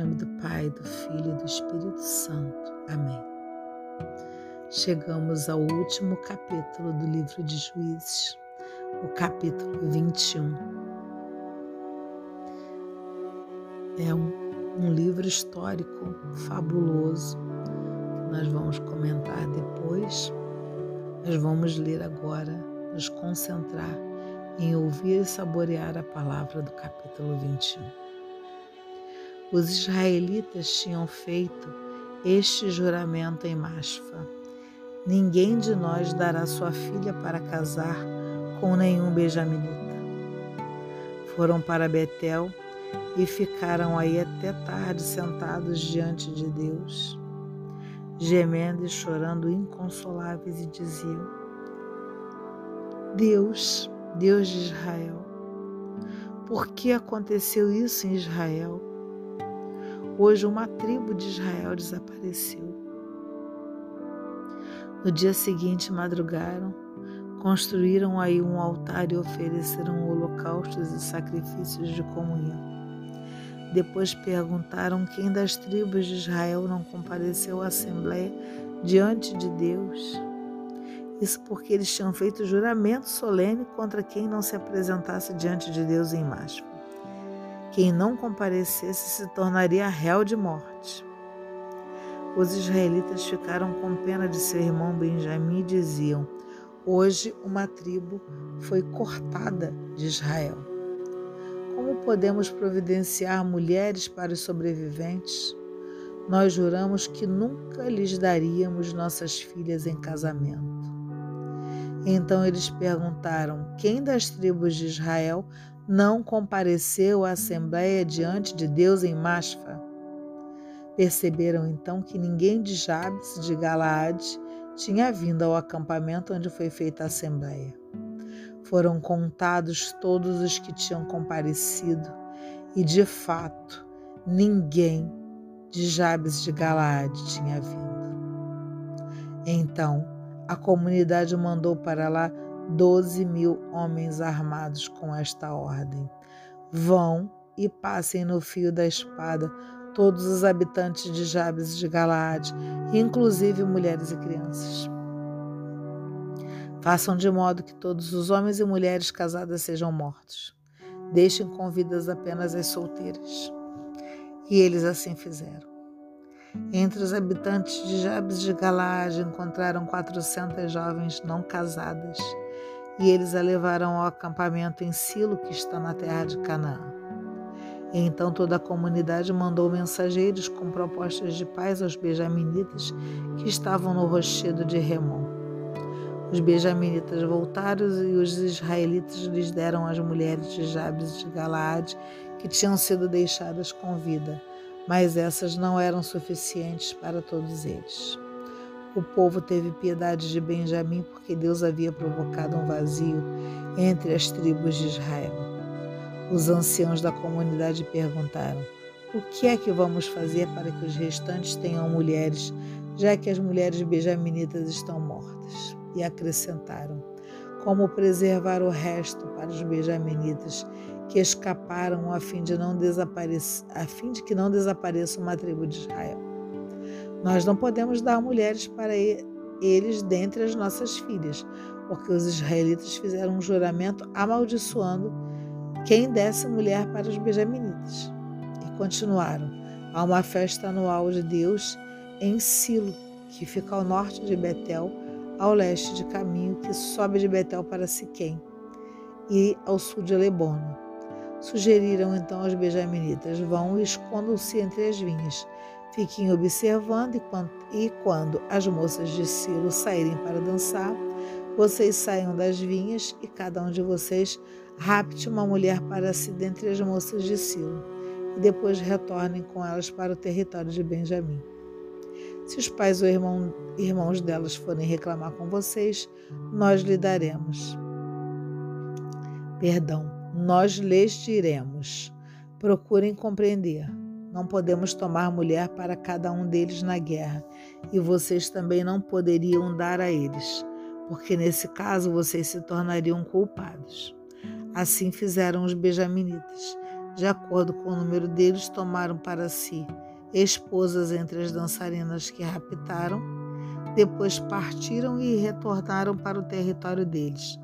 nome do Pai, do Filho e do Espírito Santo. Amém. Chegamos ao último capítulo do livro de Juízes, o capítulo 21. É um, um livro histórico fabuloso que nós vamos comentar depois. Nós vamos ler agora, nos concentrar em ouvir e saborear a palavra do capítulo 21 os israelitas tinham feito este juramento em Masfa: Ninguém de nós dará sua filha para casar com nenhum benjaminita. Foram para Betel e ficaram aí até tarde sentados diante de Deus, gemendo e chorando inconsoláveis e diziam: Deus, Deus de Israel, por que aconteceu isso em Israel? Hoje, uma tribo de Israel desapareceu. No dia seguinte, madrugaram, construíram aí um altar e ofereceram holocaustos e sacrifícios de comunhão. Depois perguntaram quem das tribos de Israel não compareceu à Assembleia diante de Deus. Isso porque eles tinham feito juramento solene contra quem não se apresentasse diante de Deus em Maspa. Quem não comparecesse se tornaria réu de morte. Os israelitas ficaram com pena de seu irmão Benjamim e diziam: Hoje uma tribo foi cortada de Israel. Como podemos providenciar mulheres para os sobreviventes? Nós juramos que nunca lhes daríamos nossas filhas em casamento. Então eles perguntaram: Quem das tribos de Israel não compareceu à assembleia diante de Deus em Masfa. Perceberam então que ninguém de Jabes de Galaade tinha vindo ao acampamento onde foi feita a assembleia. Foram contados todos os que tinham comparecido, e de fato ninguém de Jabes de Galaade tinha vindo. Então a comunidade mandou para lá doze mil homens armados com esta ordem. Vão e passem no fio da espada todos os habitantes de Jabes de Galaade, inclusive mulheres e crianças. Façam de modo que todos os homens e mulheres casadas sejam mortos. Deixem com vidas apenas as solteiras. E eles assim fizeram. Entre os habitantes de Jabes de Galaade encontraram quatrocentas jovens não casadas e eles a levaram ao acampamento em Silo, que está na terra de Canaã. E então toda a comunidade mandou mensageiros com propostas de paz aos benjaminitas que estavam no rochedo de Remon. Os benjaminitas voltaram e os israelitas lhes deram as mulheres de Jabes de Galaade que tinham sido deixadas com vida, mas essas não eram suficientes para todos eles. O povo teve piedade de Benjamim porque Deus havia provocado um vazio entre as tribos de Israel. Os anciãos da comunidade perguntaram: O que é que vamos fazer para que os restantes tenham mulheres, já que as mulheres benjaminitas estão mortas? E acrescentaram: Como preservar o resto para os benjaminitas que escaparam a fim de, não desaparecer, a fim de que não desapareça uma tribo de Israel? Nós não podemos dar mulheres para eles dentre as nossas filhas, porque os israelitas fizeram um juramento amaldiçoando quem desse mulher para os benjaminitas. E continuaram: há uma festa anual de Deus em Silo, que fica ao norte de Betel, ao leste de caminho que sobe de Betel para Siquém e ao sul de Lebono. Sugeriram então aos benjaminitas: vão e escondam-se entre as vinhas Fiquem observando e quando, e quando as moças de Silo saírem para dançar, vocês saiam das vinhas e cada um de vocês rapte uma mulher para si dentre as moças de Silo, e depois retornem com elas para o território de Benjamim. Se os pais ou irmão, irmãos delas forem reclamar com vocês, nós lhe daremos. Perdão, nós lhes diremos. Procurem compreender. Não podemos tomar mulher para cada um deles na guerra, e vocês também não poderiam dar a eles, porque nesse caso vocês se tornariam culpados. Assim fizeram os benjaminitas. de acordo com o número deles, tomaram para si esposas entre as dançarinas que raptaram. Depois partiram e retornaram para o território deles.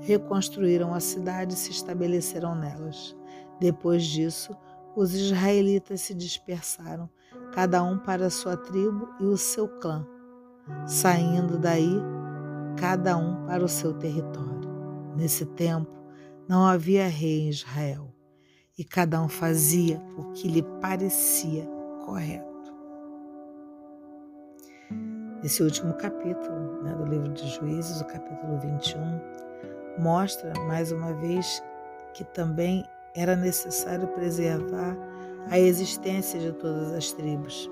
Reconstruíram a cidade e se estabeleceram nelas. Depois disso, os israelitas se dispersaram, cada um para a sua tribo e o seu clã, saindo daí, cada um para o seu território. Nesse tempo, não havia rei em Israel, e cada um fazia o que lhe parecia correto. Esse último capítulo né, do livro de Juízes, o capítulo 21, mostra mais uma vez que também era necessário preservar a existência de todas as tribos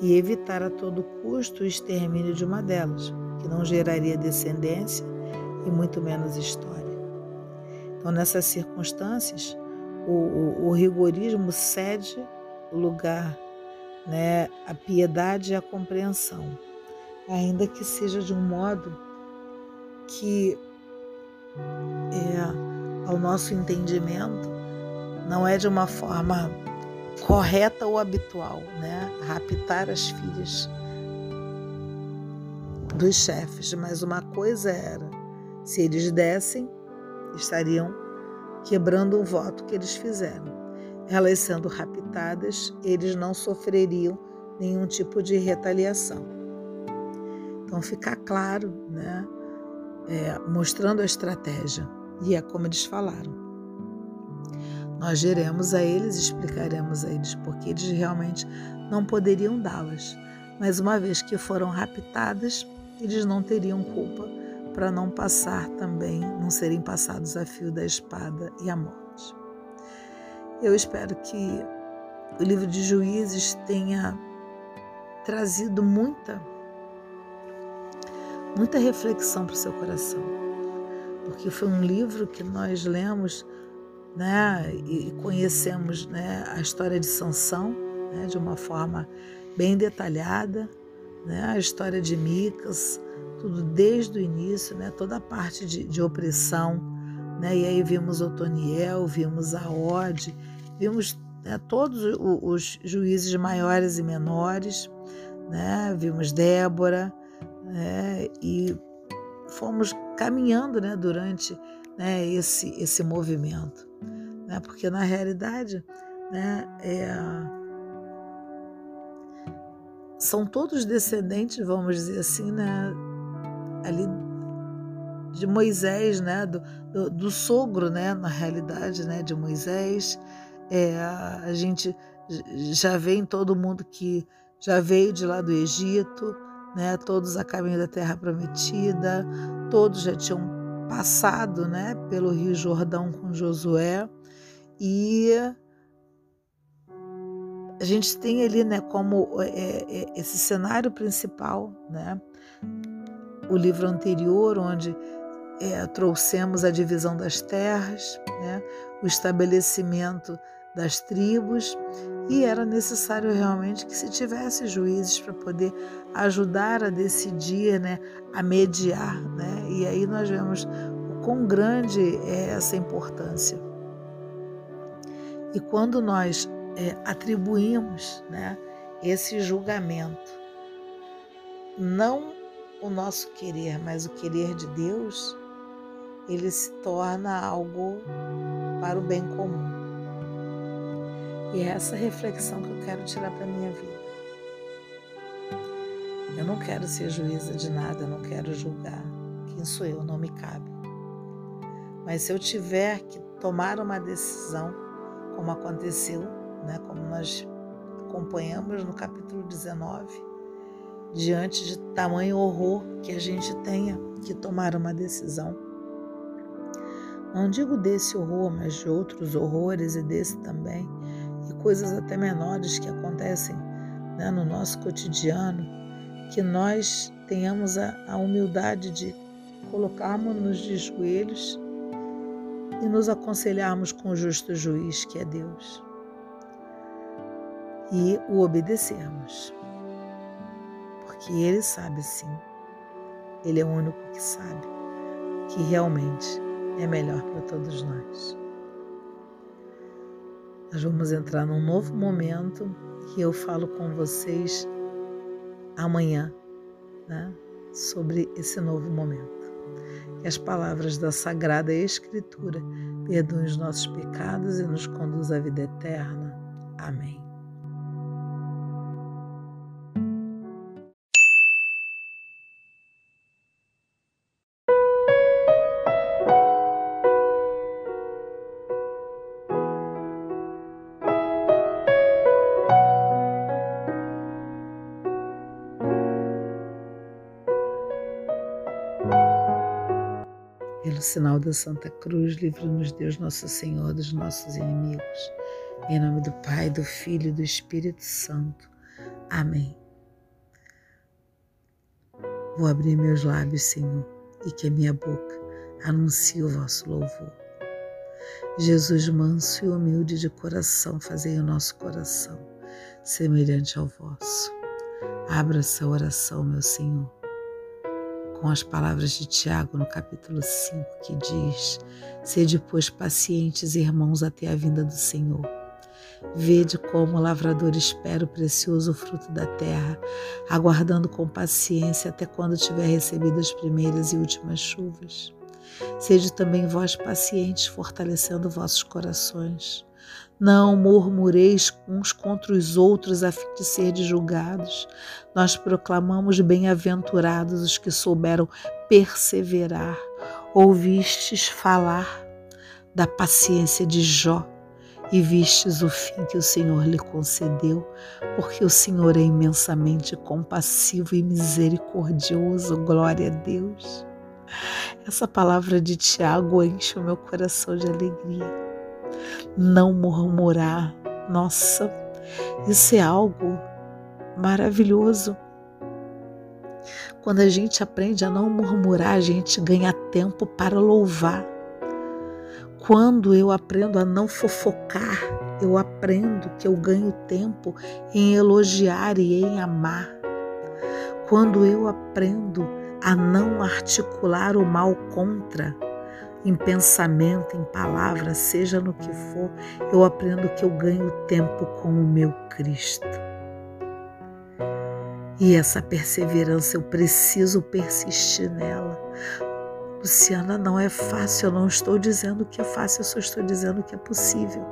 e evitar a todo custo o extermínio de uma delas, que não geraria descendência e muito menos história. Então, nessas circunstâncias, o, o, o rigorismo cede o lugar né, à piedade e à compreensão, ainda que seja de um modo que, é, ao nosso entendimento, não é de uma forma correta ou habitual, né? Raptar as filhas dos chefes, mas uma coisa era, se eles dessem, estariam quebrando o voto que eles fizeram. Elas sendo raptadas, eles não sofreriam nenhum tipo de retaliação. Então fica claro, né? É, mostrando a estratégia. E é como eles falaram. Nós diremos a eles, explicaremos a eles porque eles realmente não poderiam dá-las. Mas uma vez que foram raptadas, eles não teriam culpa para não passar também, não serem passados a fio da espada e a morte. Eu espero que o livro de Juízes tenha trazido muita muita reflexão para o seu coração, porque foi um livro que nós lemos, né, e conhecemos, né, a história de Sansão, né, de uma forma bem detalhada, né, a história de Micas, tudo desde o início, né? toda a parte de, de opressão. Né? E aí vimos Otoniel, vimos a Ode, vimos né, todos os juízes maiores e menores, né? vimos Débora, né? e fomos caminhando né, durante né, esse, esse movimento. Né? Porque na realidade né, é, são todos descendentes, vamos dizer assim, né, ali de Moisés, né, do, do, do, sogro, né, na realidade, né, de Moisés. É, a gente já vê em todo mundo que já veio de lá do Egito, né, todos a caminho da Terra Prometida, todos já tinham passado, né, pelo Rio Jordão com Josué. E a gente tem ali, né, como é, é, esse cenário principal, né, o livro anterior, onde é, trouxemos a divisão das terras, né, o estabelecimento das tribos, e era necessário realmente que se tivesse juízes para poder ajudar a decidir, né, a mediar. Né? E aí nós vemos o quão grande é essa importância. E quando nós é, atribuímos né, esse julgamento, não o nosso querer, mas o querer de Deus, ele se torna algo para o bem comum. E é essa reflexão que eu quero tirar para minha vida. Eu não quero ser juíza de nada, eu não quero julgar. Quem sou eu? Não me cabe. Mas se eu tiver que tomar uma decisão, como aconteceu, né, como nós acompanhamos no capítulo 19, diante de tamanho horror que a gente tenha que tomar uma decisão. Não digo desse horror, mas de outros horrores e desse também, e coisas até menores que acontecem né, no nosso cotidiano, que nós tenhamos a, a humildade de colocarmos-nos de joelhos e nos aconselharmos com o justo juiz que é Deus e o obedecermos porque Ele sabe sim. Ele é o único que sabe que realmente é melhor para todos nós. Nós vamos entrar num novo momento e eu falo com vocês amanhã né, sobre esse novo momento. Que as palavras da Sagrada Escritura perdoem os nossos pecados e nos conduzam à vida eterna. Amém. Pelo sinal da Santa Cruz, livra-nos Deus Nosso Senhor dos nossos inimigos. Em nome do Pai, do Filho e do Espírito Santo. Amém. Vou abrir meus lábios, Senhor, e que a minha boca anuncie o vosso louvor. Jesus manso e humilde de coração, fazei o nosso coração semelhante ao vosso. Abra essa oração, meu Senhor com as palavras de Tiago no capítulo 5, que diz: Sede, pois, pacientes, irmãos, até a vinda do Senhor. Vede como o lavrador espera o precioso fruto da terra, aguardando com paciência até quando tiver recebido as primeiras e últimas chuvas. Sede também vós pacientes, fortalecendo vossos corações não murmureis uns contra os outros a fim de ser julgados. Nós proclamamos bem-aventurados os que souberam perseverar. Ouvistes falar da paciência de Jó e vistes o fim que o Senhor lhe concedeu, porque o Senhor é imensamente compassivo e misericordioso. Glória a Deus. Essa palavra de Tiago enche o meu coração de alegria não murmurar. Nossa, isso é algo maravilhoso. Quando a gente aprende a não murmurar, a gente ganha tempo para louvar. Quando eu aprendo a não fofocar, eu aprendo que eu ganho tempo em elogiar e em amar. Quando eu aprendo a não articular o mal contra, em pensamento, em palavra, seja no que for, eu aprendo que eu ganho tempo com o meu Cristo. E essa perseverança eu preciso persistir nela. Luciana, não é fácil, eu não estou dizendo que é fácil, eu só estou dizendo que é possível.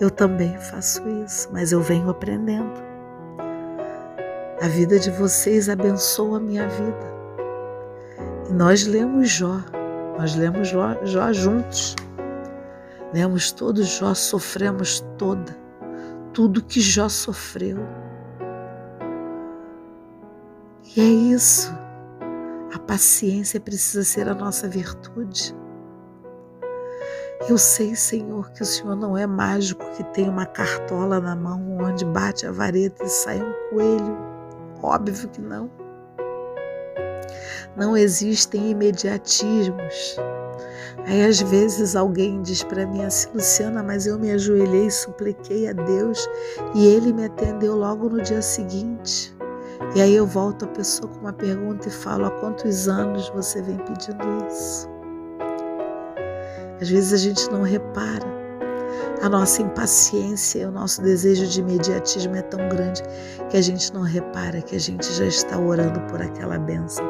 Eu também faço isso, mas eu venho aprendendo. A vida de vocês abençoa a minha vida. E nós lemos Jó nós lemos Jó, Jó juntos. Lemos todos Jó, sofremos toda, tudo que Jó sofreu. E é isso. A paciência precisa ser a nossa virtude. Eu sei, Senhor, que o Senhor não é mágico que tem uma cartola na mão onde bate a vareta e sai um coelho. Óbvio que não. Não existem imediatismos. Aí às vezes alguém diz para mim assim, Luciana, mas eu me ajoelhei supliquei a Deus e ele me atendeu logo no dia seguinte. E aí eu volto a pessoa com uma pergunta e falo: há quantos anos você vem pedindo isso? Às vezes a gente não repara. A nossa impaciência, o nosso desejo de imediatismo é tão grande que a gente não repara que a gente já está orando por aquela bênção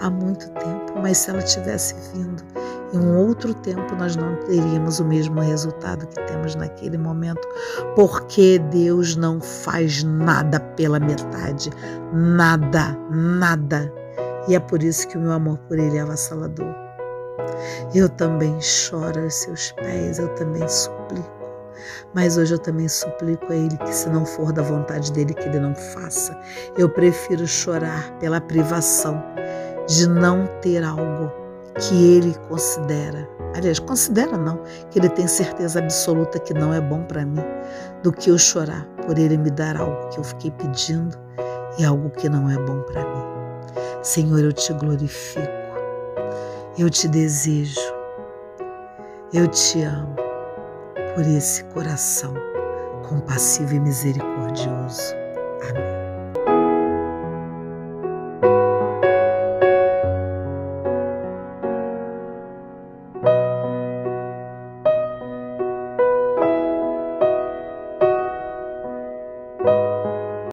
há muito tempo, mas se ela tivesse vindo em um outro tempo, nós não teríamos o mesmo resultado que temos naquele momento, porque Deus não faz nada pela metade, nada, nada. E é por isso que o meu amor por Ele é avassalador. Eu também choro aos seus pés, eu também suplico. Mas hoje eu também suplico a Ele que, se não for da vontade dele, que Ele não faça. Eu prefiro chorar pela privação de não ter algo que Ele considera, aliás, considera não, que Ele tem certeza absoluta que não é bom para mim, do que eu chorar por Ele me dar algo que eu fiquei pedindo e algo que não é bom para mim. Senhor, eu te glorifico, eu te desejo, eu te amo por esse coração compassivo e misericordioso. Amém.